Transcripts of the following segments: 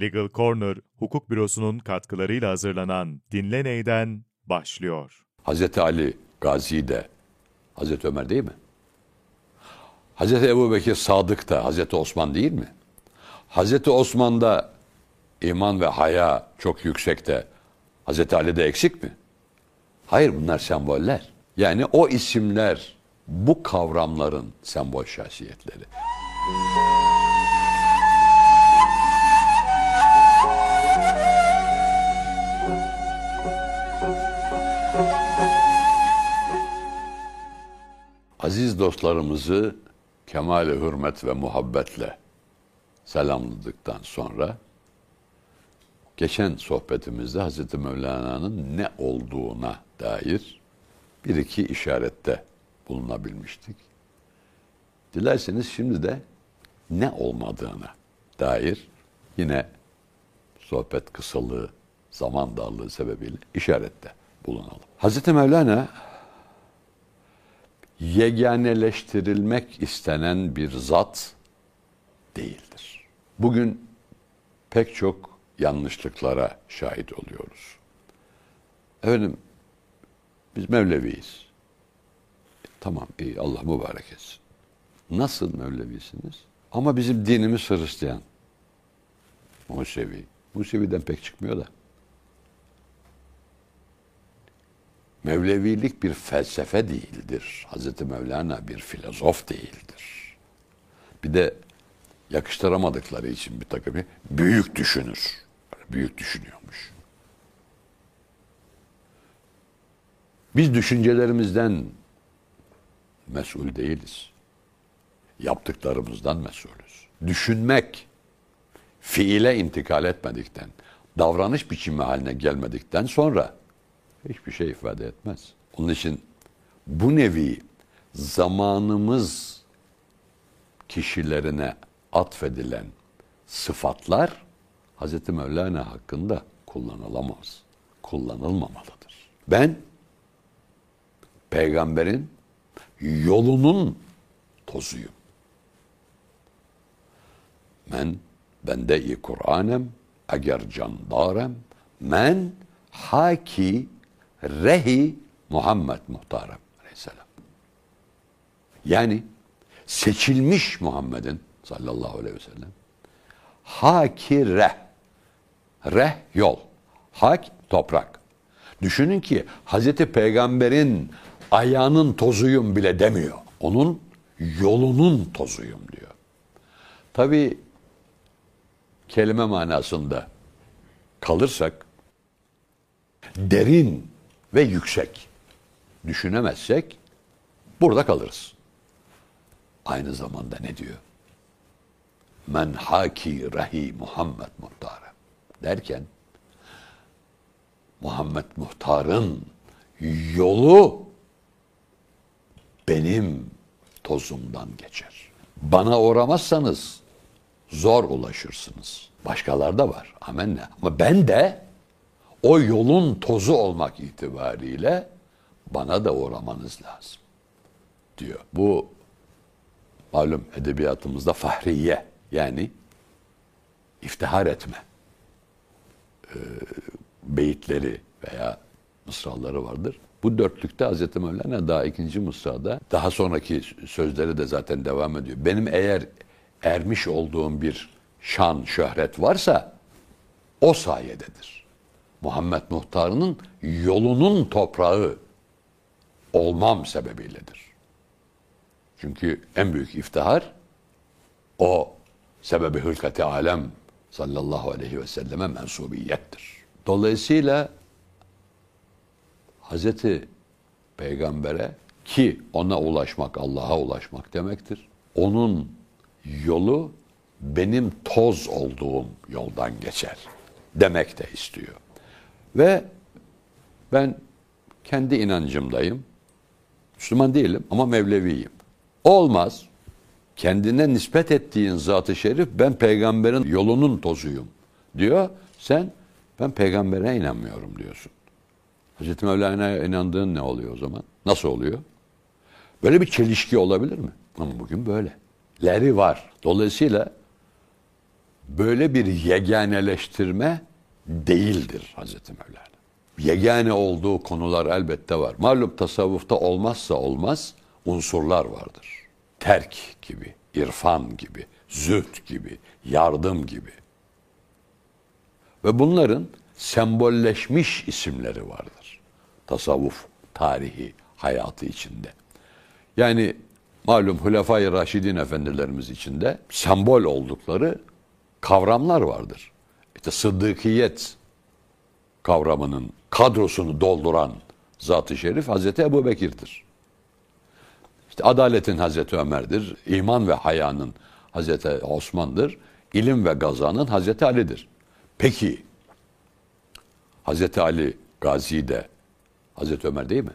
Legal Corner, hukuk bürosunun katkılarıyla hazırlanan Dinle Ney'den başlıyor. Hazreti Ali Gazi de Hazreti Ömer değil mi? Hazreti Ebu Bekir Sadık da Hazreti Osman değil mi? Hazreti Osman'da iman ve haya çok yüksekte. Hazreti Ali'de eksik mi? Hayır bunlar semboller. Yani o isimler bu kavramların sembol şahsiyetleri. Aziz kemal hürmet ve muhabbetle selamladıktan sonra geçen sohbetimizde Hazreti Mevlana'nın ne olduğuna dair bir iki işarette bulunabilmiştik. Dilerseniz şimdi de ne olmadığına dair yine sohbet kısalığı, zaman darlığı sebebiyle işarette bulunalım. Hazreti Mevlana yeganeleştirilmek istenen bir zat değildir. Bugün pek çok yanlışlıklara şahit oluyoruz. Efendim biz Mevleviyiz. Tamam iyi Allah mübarek etsin. Nasıl Mevlevisiniz? Ama bizim dinimiz Hristiyan. Musevi. Musevi'den pek çıkmıyor da. Mevlevilik bir felsefe değildir. Hazreti Mevlana bir filozof değildir. Bir de yakıştıramadıkları için bir takım büyük düşünür. Büyük düşünüyormuş. Biz düşüncelerimizden mesul değiliz. Yaptıklarımızdan mesulüz. Düşünmek fiile intikal etmedikten, davranış biçimi haline gelmedikten sonra hiçbir şey ifade etmez. Onun için bu nevi zamanımız kişilerine atfedilen sıfatlar Hz. Mevlana hakkında kullanılamaz. Kullanılmamalıdır. Ben peygamberin yolunun tozuyum. Men bende-i Kur'anem eğer candarem men haki rehi Muhammed Muhtarem aleyhisselam. Yani seçilmiş Muhammed'in sallallahu aleyhi ve sellem haki reh reh yol hak toprak. Düşünün ki Hazreti Peygamber'in ayağının tozuyum bile demiyor. Onun yolunun tozuyum diyor. Tabi kelime manasında kalırsak derin ve yüksek düşünemezsek burada kalırız. Aynı zamanda ne diyor? Men haki rahi Muhammed muhtarı derken Muhammed muhtarın yolu benim tozumdan geçer. Bana uğramazsanız zor ulaşırsınız. Başkalarda var. Amenna. Ama ben de o yolun tozu olmak itibariyle bana da uğramanız lazım diyor. Bu malum edebiyatımızda fahriye yani iftihar etme e, beyitleri veya mısraları vardır. Bu dörtlükte Hazreti Mevlana daha ikinci mısrada daha sonraki sözleri de zaten devam ediyor. Benim eğer ermiş olduğum bir şan, şöhret varsa o sayededir. Muhammed Muhtarı'nın yolunun toprağı olmam sebebiyledir. Çünkü en büyük iftihar o sebebi hılkati alem sallallahu aleyhi ve selleme mensubiyettir. Dolayısıyla Hazreti Peygamber'e ki ona ulaşmak Allah'a ulaşmak demektir. Onun yolu benim toz olduğum yoldan geçer demek de istiyor. Ve ben kendi inancımdayım. Müslüman değilim ama Mevleviyim. Olmaz. Kendine nispet ettiğin zat-ı şerif ben peygamberin yolunun tozuyum diyor. Sen ben peygambere inanmıyorum diyorsun. Hazreti Mevlana'ya inandığın ne oluyor o zaman? Nasıl oluyor? Böyle bir çelişki olabilir mi? Ama bugün böyle. Leri var. Dolayısıyla böyle bir yeganeleştirme değildir Hazreti Mevlana. Yegane olduğu konular elbette var. Malum tasavvufta olmazsa olmaz unsurlar vardır. Terk gibi, irfan gibi, zühd gibi, yardım gibi. Ve bunların sembolleşmiş isimleri vardır. Tasavvuf tarihi hayatı içinde. Yani malum Hulefai Raşidin efendilerimiz içinde sembol oldukları kavramlar vardır. İşte sıddıkiyet kavramının kadrosunu dolduran Zat-ı Şerif Hazreti Ebu Bekir'dir. İşte adaletin Hazreti Ömer'dir, iman ve hayanın Hazreti Osman'dır, ilim ve gazanın Hazreti Ali'dir. Peki Hazreti Ali Gazi de Hazreti Ömer değil mi?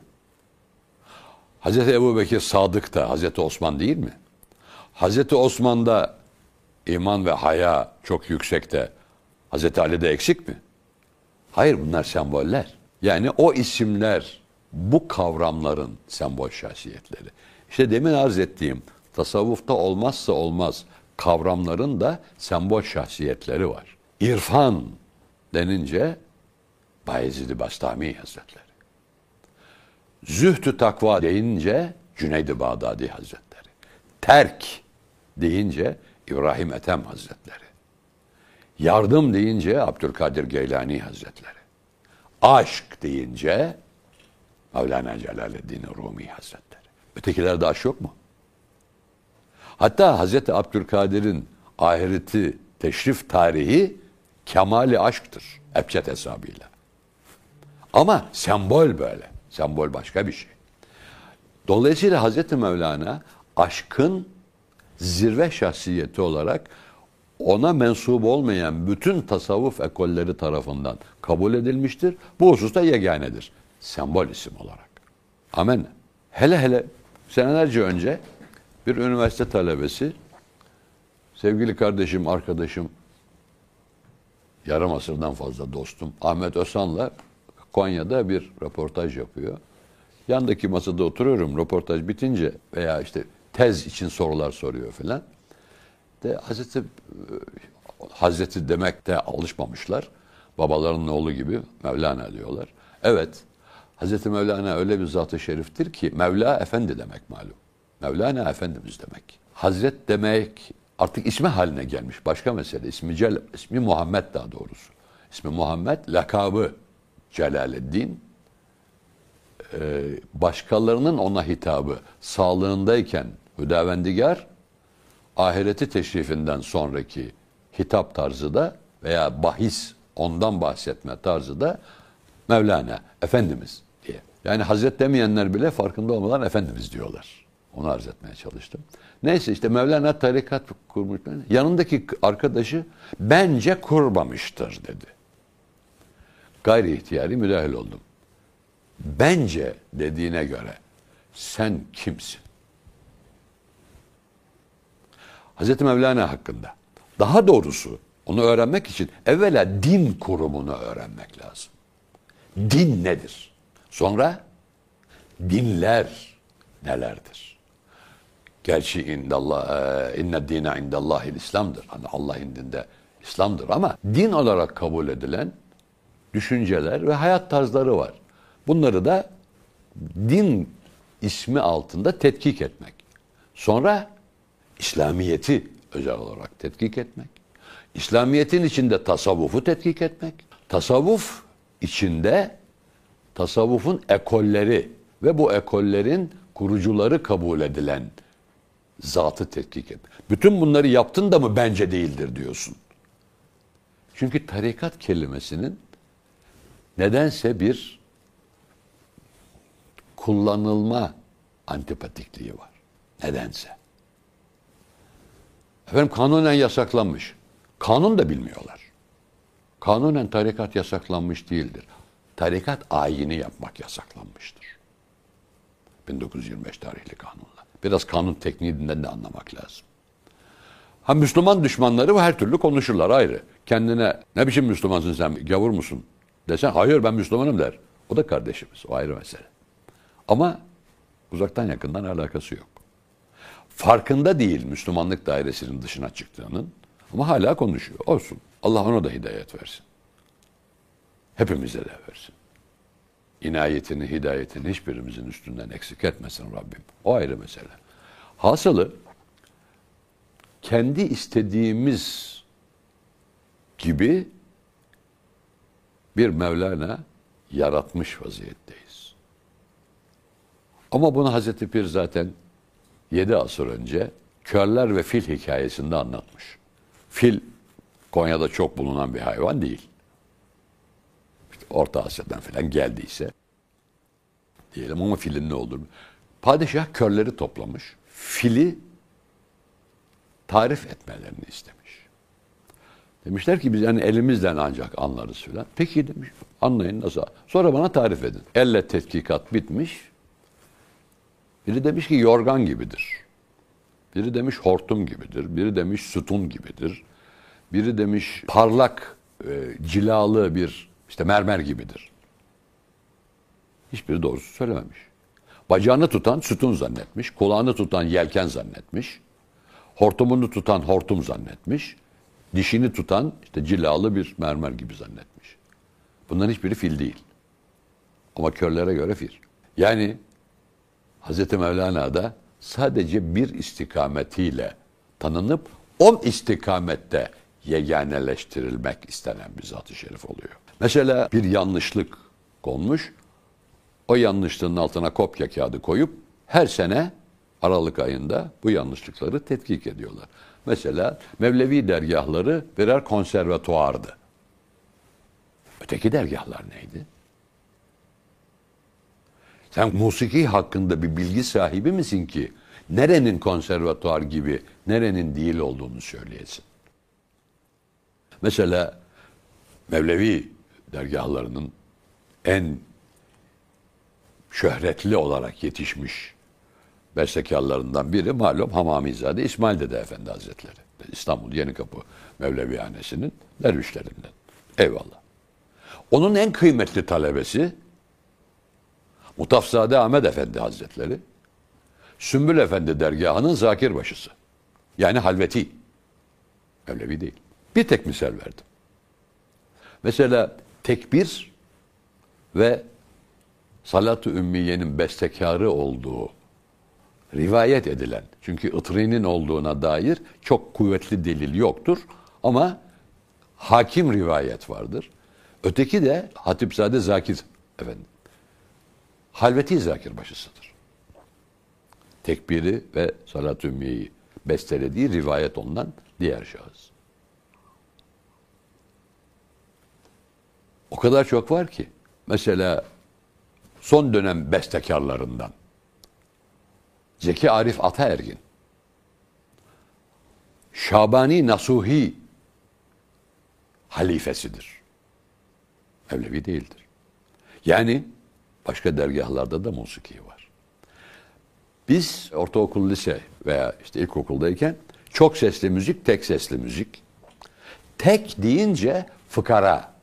Hazreti Ebu Bekir Sadık da Hazreti Osman değil mi? Hazreti Osman'da iman ve haya çok yüksekte. Hazreti Ali'de eksik mi? Hayır bunlar semboller. Yani o isimler bu kavramların sembol şahsiyetleri. İşte demin arz ettiğim tasavvufta olmazsa olmaz kavramların da sembol şahsiyetleri var. İrfan denince Bayezid-i Bastami Hazretleri. Zühtü takva deyince Cüneyd-i Bağdadi Hazretleri. Terk deyince İbrahim Ethem Hazretleri. Yardım deyince Abdülkadir Geylani Hazretleri. Aşk deyince Mevlana Celaleddin Rumi Hazretleri. Ötekilerde aşk yok mu? Hatta Hazreti Abdülkadir'in ahireti teşrif tarihi kemali aşktır. Ebced hesabıyla. Ama sembol böyle. Sembol başka bir şey. Dolayısıyla Hazreti Mevlana aşkın zirve şahsiyeti olarak ona mensup olmayan bütün tasavvuf ekolleri tarafından kabul edilmiştir. Bu hususta yeganedir. Sembol isim olarak. Amen. Hele hele senelerce önce bir üniversite talebesi sevgili kardeşim, arkadaşım yarım asırdan fazla dostum Ahmet Özhan'la Konya'da bir röportaj yapıyor. Yandaki masada oturuyorum röportaj bitince veya işte tez için sorular soruyor filan. De Hazreti Hazreti demekte alışmamışlar. Babalarının oğlu gibi Mevlana diyorlar. Evet. Hazreti Mevlana öyle bir zat-ı şeriftir ki Mevla Efendi demek malum. Mevlana Efendimiz demek. Hazret demek artık ismi haline gelmiş. Başka mesele. İsmi, Cel, ismi Muhammed daha doğrusu. İsmi Muhammed, lakabı Celaleddin. Ee, başkalarının ona hitabı sağlığındayken Hüdavendigar, ahireti teşrifinden sonraki hitap tarzı da veya bahis ondan bahsetme tarzı da Mevlana, Efendimiz diye. Yani Hazret demeyenler bile farkında olmadan Efendimiz diyorlar. Onu arz etmeye çalıştım. Neyse işte Mevlana tarikat kurmuş. Yanındaki arkadaşı bence kurmamıştır dedi. Gayri ihtiyari müdahil oldum. Bence dediğine göre sen kimsin? Hazreti Mevlana hakkında. Daha doğrusu onu öğrenmek için evvela din kurumunu öğrenmek lazım. Din nedir? Sonra dinler nelerdir? Gerçi indallah inne dine indallahil İslam'dır. Hani Allah indinde İslam'dır ama din olarak kabul edilen düşünceler ve hayat tarzları var. Bunları da din ismi altında tetkik etmek. Sonra İslamiyeti özel olarak tetkik etmek. İslamiyetin içinde tasavvufu tetkik etmek. Tasavvuf içinde tasavvufun ekolleri ve bu ekollerin kurucuları kabul edilen zatı tetkik et. Bütün bunları yaptın da mı bence değildir diyorsun. Çünkü tarikat kelimesinin nedense bir kullanılma antipatikliği var. Nedense. Efendim kanunen yasaklanmış. Kanun da bilmiyorlar. Kanunen tarikat yasaklanmış değildir. Tarikat ayini yapmak yasaklanmıştır. 1925 tarihli kanunla. Biraz kanun tekniğinden de anlamak lazım. Ha Müslüman düşmanları her türlü konuşurlar ayrı. Kendine ne biçim Müslümansın sen gavur musun desen hayır ben Müslümanım der. O da kardeşimiz o ayrı mesele. Ama uzaktan yakından alakası yok. Farkında değil Müslümanlık dairesinin dışına çıktığının. Ama hala konuşuyor. Olsun. Allah ona da hidayet versin. Hepimize de versin. İnayetini, hidayetini hiçbirimizin üstünden eksik etmesin Rabbim. O ayrı mesele. Hasılı kendi istediğimiz gibi bir Mevlana yaratmış vaziyetteyiz. Ama bunu Hazreti Pir zaten 7 asır önce Körler ve Fil hikayesinde anlatmış. Fil Konya'da çok bulunan bir hayvan değil. İşte Orta Asya'dan falan geldiyse diyelim ama filin ne olur? Padişah körleri toplamış. Fili tarif etmelerini istemiş. Demişler ki biz yani elimizden ancak anlarız filan. Peki demiş anlayın nasıl? Sonra bana tarif edin. Elle tetkikat bitmiş. Biri demiş ki yorgan gibidir. Biri demiş hortum gibidir. Biri demiş sütun gibidir. Biri demiş parlak, e, cilalı bir işte mermer gibidir. Hiçbiri doğrusu söylememiş. Bacağını tutan sütun zannetmiş. Kulağını tutan yelken zannetmiş. Hortumunu tutan hortum zannetmiş. Dişini tutan işte cilalı bir mermer gibi zannetmiş. Bunların hiçbiri fil değil. Ama körlere göre fil. Yani Hz. Mevlana'da sadece bir istikametiyle tanınıp on istikamette yeganeleştirilmek istenen bir zat-ı şerif oluyor. Mesela bir yanlışlık konmuş. O yanlışlığın altına kopya kağıdı koyup her sene Aralık ayında bu yanlışlıkları tetkik ediyorlar. Mesela Mevlevi dergahları birer konservatuardı. Öteki dergahlar neydi? Sen musiki hakkında bir bilgi sahibi misin ki nerenin konservatuar gibi, nerenin değil olduğunu söyleyesin? Mesela Mevlevi dergahlarının en şöhretli olarak yetişmiş bestekarlarından biri malum Hamamizade İsmail Dede Efendi Hazretleri. İstanbul Yenikapı Mevlevihanesi'nin dervişlerinden. Eyvallah. Onun en kıymetli talebesi Mutafzade Ahmet Efendi Hazretleri, Sümbül Efendi dergahının zakir başısı. Yani halveti. Mevlevi değil. Bir tek misal verdim. Mesela tekbir ve salat-ı ümmiyenin bestekarı olduğu rivayet edilen, çünkü ıtri'nin olduğuna dair çok kuvvetli delil yoktur ama hakim rivayet vardır. Öteki de Hatipzade Zakir efendim. Halveti Zakir başısıdır. Tekbiri ve salat-ı ümmiyeyi bestelediği rivayet ondan diğer şahıs. O kadar çok var ki. Mesela son dönem bestekarlarından Zeki Arif Ataergin, Şabani Nasuhi halifesidir. Mevlevi değildir. Yani başka dergahlarda da musiki var. Biz ortaokul, lise veya işte ilkokuldayken çok sesli müzik, tek sesli müzik. Tek deyince fıkara,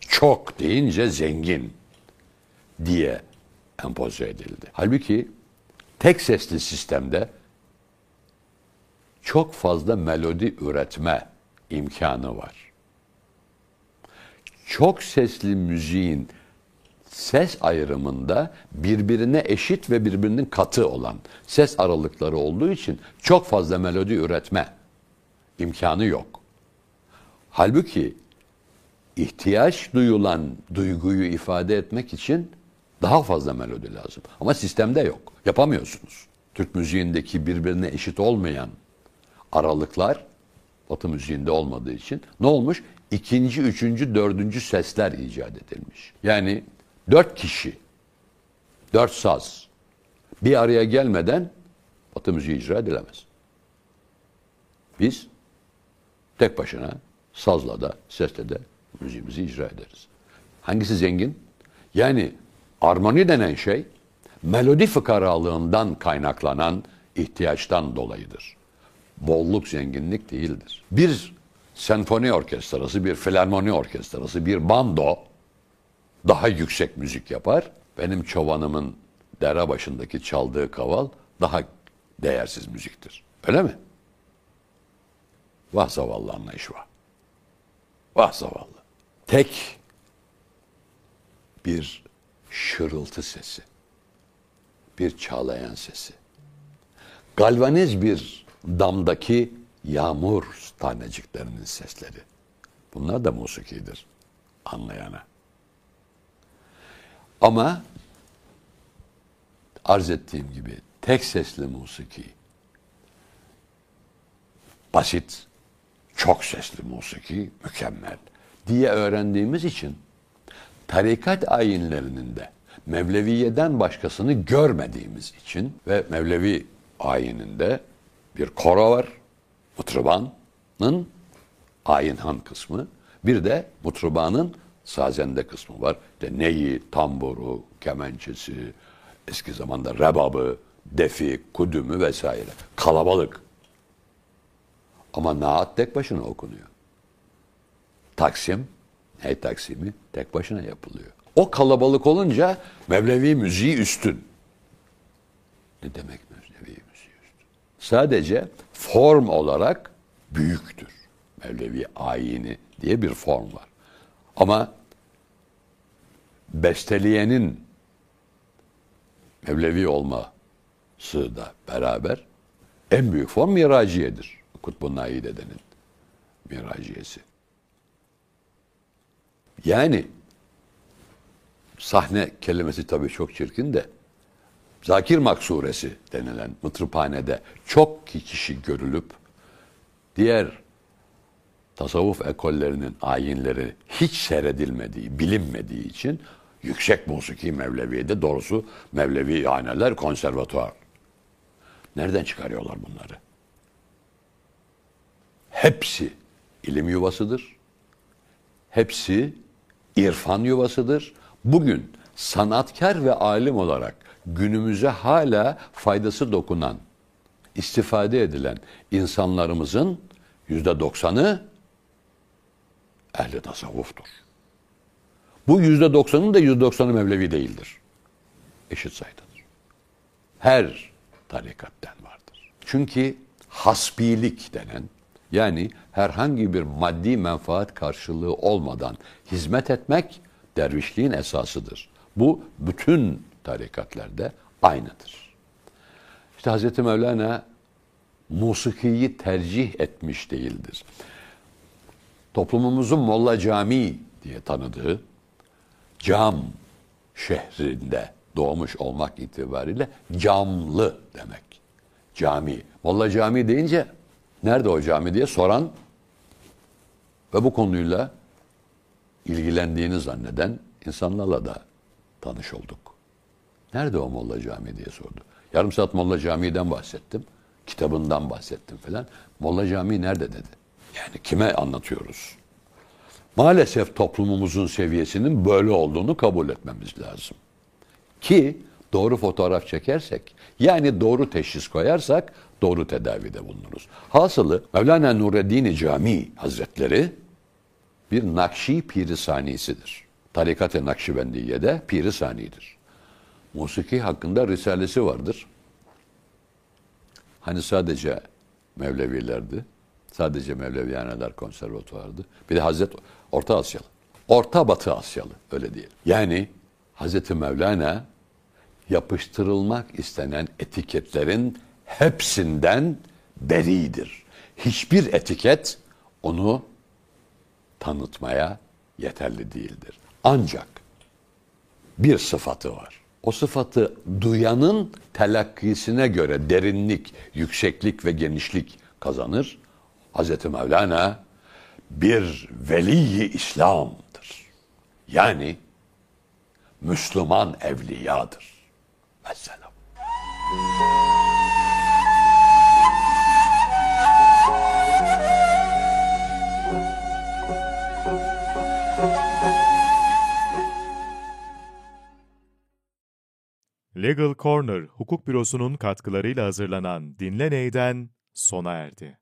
çok deyince zengin diye empoze edildi. Halbuki tek sesli sistemde çok fazla melodi üretme imkanı var. Çok sesli müziğin ses ayrımında birbirine eşit ve birbirinin katı olan ses aralıkları olduğu için çok fazla melodi üretme imkanı yok. Halbuki ihtiyaç duyulan duyguyu ifade etmek için daha fazla melodi lazım. Ama sistemde yok. Yapamıyorsunuz. Türk müziğindeki birbirine eşit olmayan aralıklar Batı müziğinde olmadığı için ne olmuş? İkinci, üçüncü, dördüncü sesler icat edilmiş. Yani dört kişi, dört saz bir araya gelmeden Batı müziği icra edilemez. Biz tek başına sazla da, sesle de müziğimizi icra ederiz. Hangisi zengin? Yani armoni denen şey melodi fıkaralığından kaynaklanan ihtiyaçtan dolayıdır. Bolluk zenginlik değildir. Bir senfoni orkestrası, bir filarmoni orkestrası, bir bando daha yüksek müzik yapar. Benim çobanımın dere başındaki çaldığı kaval daha değersiz müziktir. Öyle mi? Vah zavallı anlayış var. Vah zavallı. Tek bir şırıltı sesi. Bir çağlayan sesi. Galvaniz bir damdaki yağmur taneciklerinin sesleri. Bunlar da musikidir anlayana. Ama arz ettiğim gibi tek sesli musiki, basit, çok sesli musiki mükemmel diye öğrendiğimiz için tarikat ayinlerinin de Mevleviye'den başkasını görmediğimiz için ve Mevlevi ayininde bir koro var, mutrubanın ayinhan kısmı, bir de mutrubanın sazende kısmı var. İşte neyi, tamburu, kemençesi, eski zamanda rebabı, defi, kudümü vesaire. Kalabalık. Ama naat tek başına okunuyor. Taksim, hey taksimi tek başına yapılıyor. O kalabalık olunca Mevlevi müziği üstün. Ne demek Mevlevi müziği üstün? Sadece form olarak büyüktür. Mevlevi ayini diye bir form var. Ama besteleyenin Mevlevi olması da beraber en büyük form miraciyedir. Kutbun Naid edenin miraciyesi. Yani sahne kelimesi tabii çok çirkin de Zakir Maksuresi denilen mıtrıphanede çok kişi görülüp diğer tasavvuf ekollerinin ayinleri hiç seyredilmediği, bilinmediği için yüksek musiki Mevlevi'de doğrusu Mevlevi haneler konservatuar. Nereden çıkarıyorlar bunları? Hepsi ilim yuvasıdır. Hepsi irfan yuvasıdır. Bugün sanatkar ve alim olarak günümüze hala faydası dokunan, istifade edilen insanlarımızın yüzde doksanı ehli tasavvuftur. Bu yüzde doksanın da yüzde doksanı Mevlevi değildir. Eşit sayıdadır. Her tarikatten vardır. Çünkü hasbilik denen yani herhangi bir maddi menfaat karşılığı olmadan hizmet etmek dervişliğin esasıdır. Bu bütün tarikatlarda aynıdır. İşte Hz. Mevlana musikiyi tercih etmiş değildir. Toplumumuzun Molla Cami diye tanıdığı cam şehrinde doğmuş olmak itibariyle camlı demek. Cami. Molla Cami deyince nerede o cami diye soran ve bu konuyla ilgilendiğini zanneden insanlarla da tanış olduk. Nerede o Molla Cami diye sordu. Yarım saat Molla Camii'den bahsettim. Kitabından bahsettim falan. Molla Camii nerede dedi. Yani kime anlatıyoruz? Maalesef toplumumuzun seviyesinin böyle olduğunu kabul etmemiz lazım. Ki doğru fotoğraf çekersek, yani doğru teşhis koyarsak doğru tedavide bulunuruz. Hasılı Mevlana Nureddin Cami Hazretleri bir Nakşi Piri Sanisidir. Tarikat-ı Nakşibendiye'de Piri Sani'dir. Musiki hakkında risalesi vardır. Hani sadece Mevlevilerdi. Sadece Mevlevihaneler konservatuvardı. Bir de Hazret Orta Asyalı. Orta Batı Asyalı öyle diyelim. Yani Hazreti Mevlana yapıştırılmak istenen etiketlerin hepsinden beridir. Hiçbir etiket onu tanıtmaya yeterli değildir. Ancak bir sıfatı var. O sıfatı duyanın telakkisine göre derinlik, yükseklik ve genişlik kazanır. Hz. Mevlana bir veliyi İslam'dır. Yani Müslüman evliyadır. Vesselam. Legal Corner Hukuk Bürosu'nun katkılarıyla hazırlanan Dinle Ney'den sona erdi.